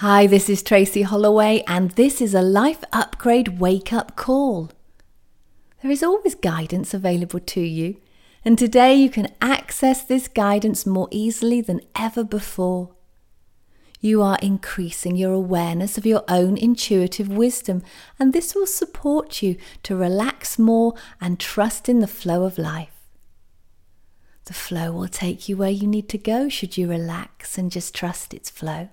Hi, this is Tracy Holloway, and this is a Life Upgrade Wake Up Call. There is always guidance available to you, and today you can access this guidance more easily than ever before. You are increasing your awareness of your own intuitive wisdom, and this will support you to relax more and trust in the flow of life. The flow will take you where you need to go should you relax and just trust its flow.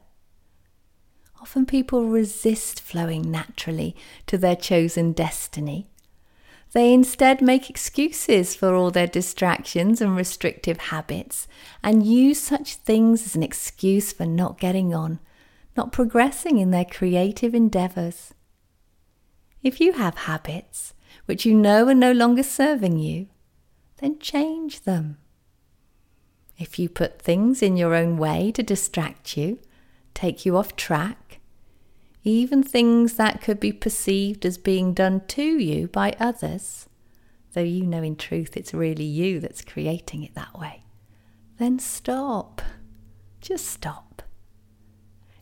Often people resist flowing naturally to their chosen destiny. They instead make excuses for all their distractions and restrictive habits and use such things as an excuse for not getting on, not progressing in their creative endeavours. If you have habits which you know are no longer serving you, then change them. If you put things in your own way to distract you, take you off track, even things that could be perceived as being done to you by others, though you know in truth it's really you that's creating it that way, then stop. Just stop.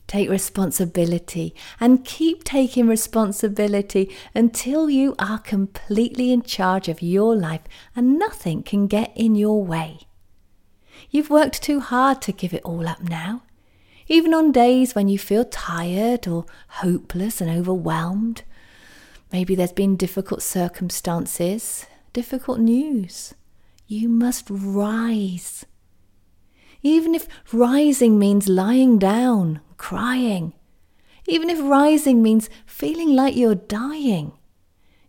Take responsibility and keep taking responsibility until you are completely in charge of your life and nothing can get in your way. You've worked too hard to give it all up now. Even on days when you feel tired or hopeless and overwhelmed. Maybe there's been difficult circumstances, difficult news. You must rise. Even if rising means lying down, crying. Even if rising means feeling like you're dying.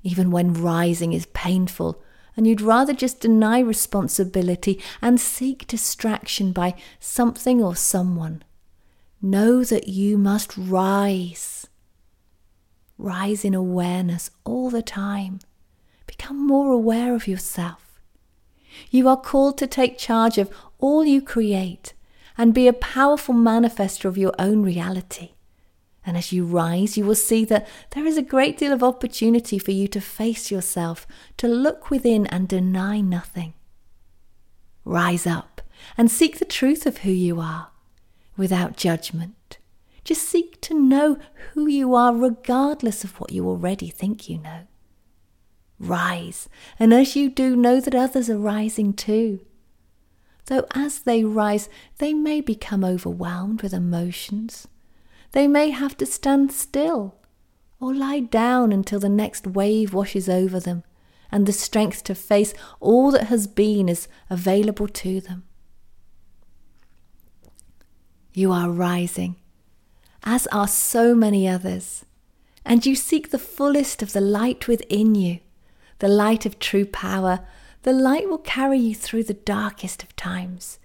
Even when rising is painful and you'd rather just deny responsibility and seek distraction by something or someone. Know that you must rise. Rise in awareness all the time. Become more aware of yourself. You are called to take charge of all you create and be a powerful manifester of your own reality. And as you rise, you will see that there is a great deal of opportunity for you to face yourself, to look within and deny nothing. Rise up and seek the truth of who you are without judgment. Just seek to know who you are regardless of what you already think you know. Rise, and as you do, know that others are rising too. Though as they rise, they may become overwhelmed with emotions they may have to stand still or lie down until the next wave washes over them and the strength to face all that has been is available to them. You are rising, as are so many others, and you seek the fullest of the light within you, the light of true power. The light will carry you through the darkest of times.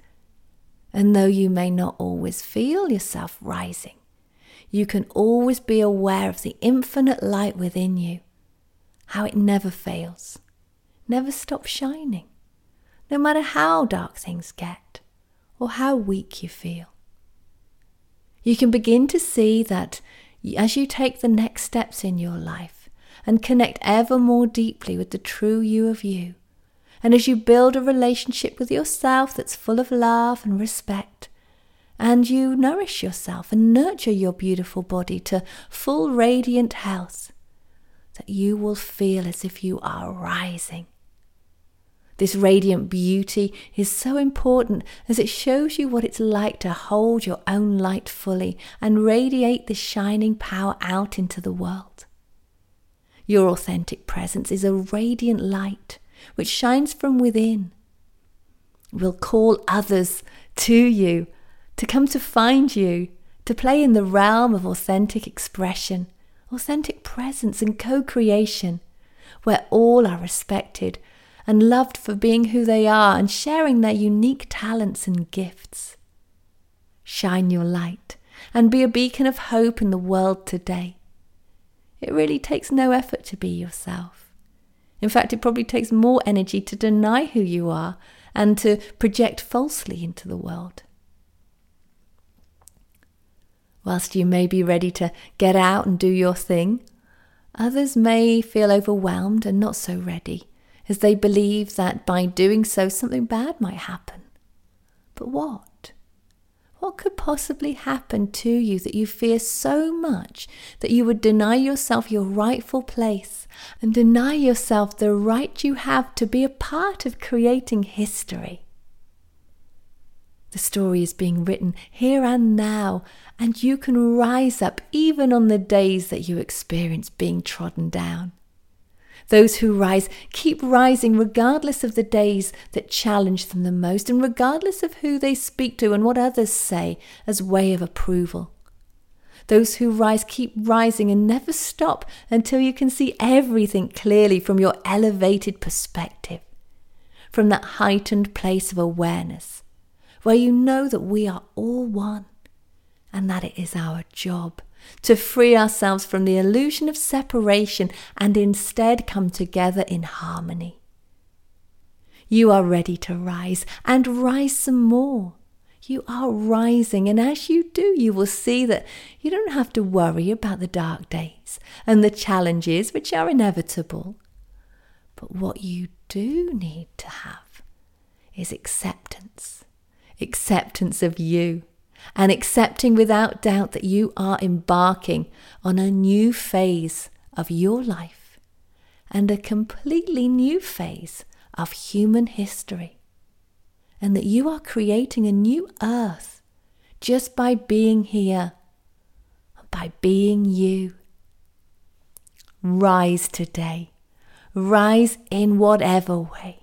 And though you may not always feel yourself rising, you can always be aware of the infinite light within you, how it never fails, never stops shining, no matter how dark things get or how weak you feel. You can begin to see that as you take the next steps in your life and connect ever more deeply with the true you of you, and as you build a relationship with yourself that's full of love and respect, and you nourish yourself and nurture your beautiful body to full radiant health, that you will feel as if you are rising. This radiant beauty is so important as it shows you what it's like to hold your own light fully and radiate the shining power out into the world. Your authentic presence is a radiant light which shines from within. will call others to you to come to find you, to play in the realm of authentic expression, authentic presence, and co creation, where all are respected and loved for being who they are and sharing their unique talents and gifts. Shine your light and be a beacon of hope in the world today. It really takes no effort to be yourself. In fact, it probably takes more energy to deny who you are and to project falsely into the world. Whilst you may be ready to get out and do your thing, others may feel overwhelmed and not so ready, as they believe that by doing so something bad might happen. But what? What could possibly happen to you that you fear so much that you would deny yourself your rightful place and deny yourself the right you have to be a part of creating history? The story is being written here and now, and you can rise up even on the days that you experience being trodden down. Those who rise keep rising regardless of the days that challenge them the most and regardless of who they speak to and what others say as way of approval. Those who rise keep rising and never stop until you can see everything clearly from your elevated perspective, from that heightened place of awareness, where you know that we are all one and that it is our job to free ourselves from the illusion of separation and instead come together in harmony. You are ready to rise and rise some more. You are rising, and as you do, you will see that you don't have to worry about the dark days and the challenges which are inevitable. But what you do need to have is acceptance acceptance of you and accepting without doubt that you are embarking on a new phase of your life and a completely new phase of human history, and that you are creating a new earth just by being here, by being you. Rise today, rise in whatever way.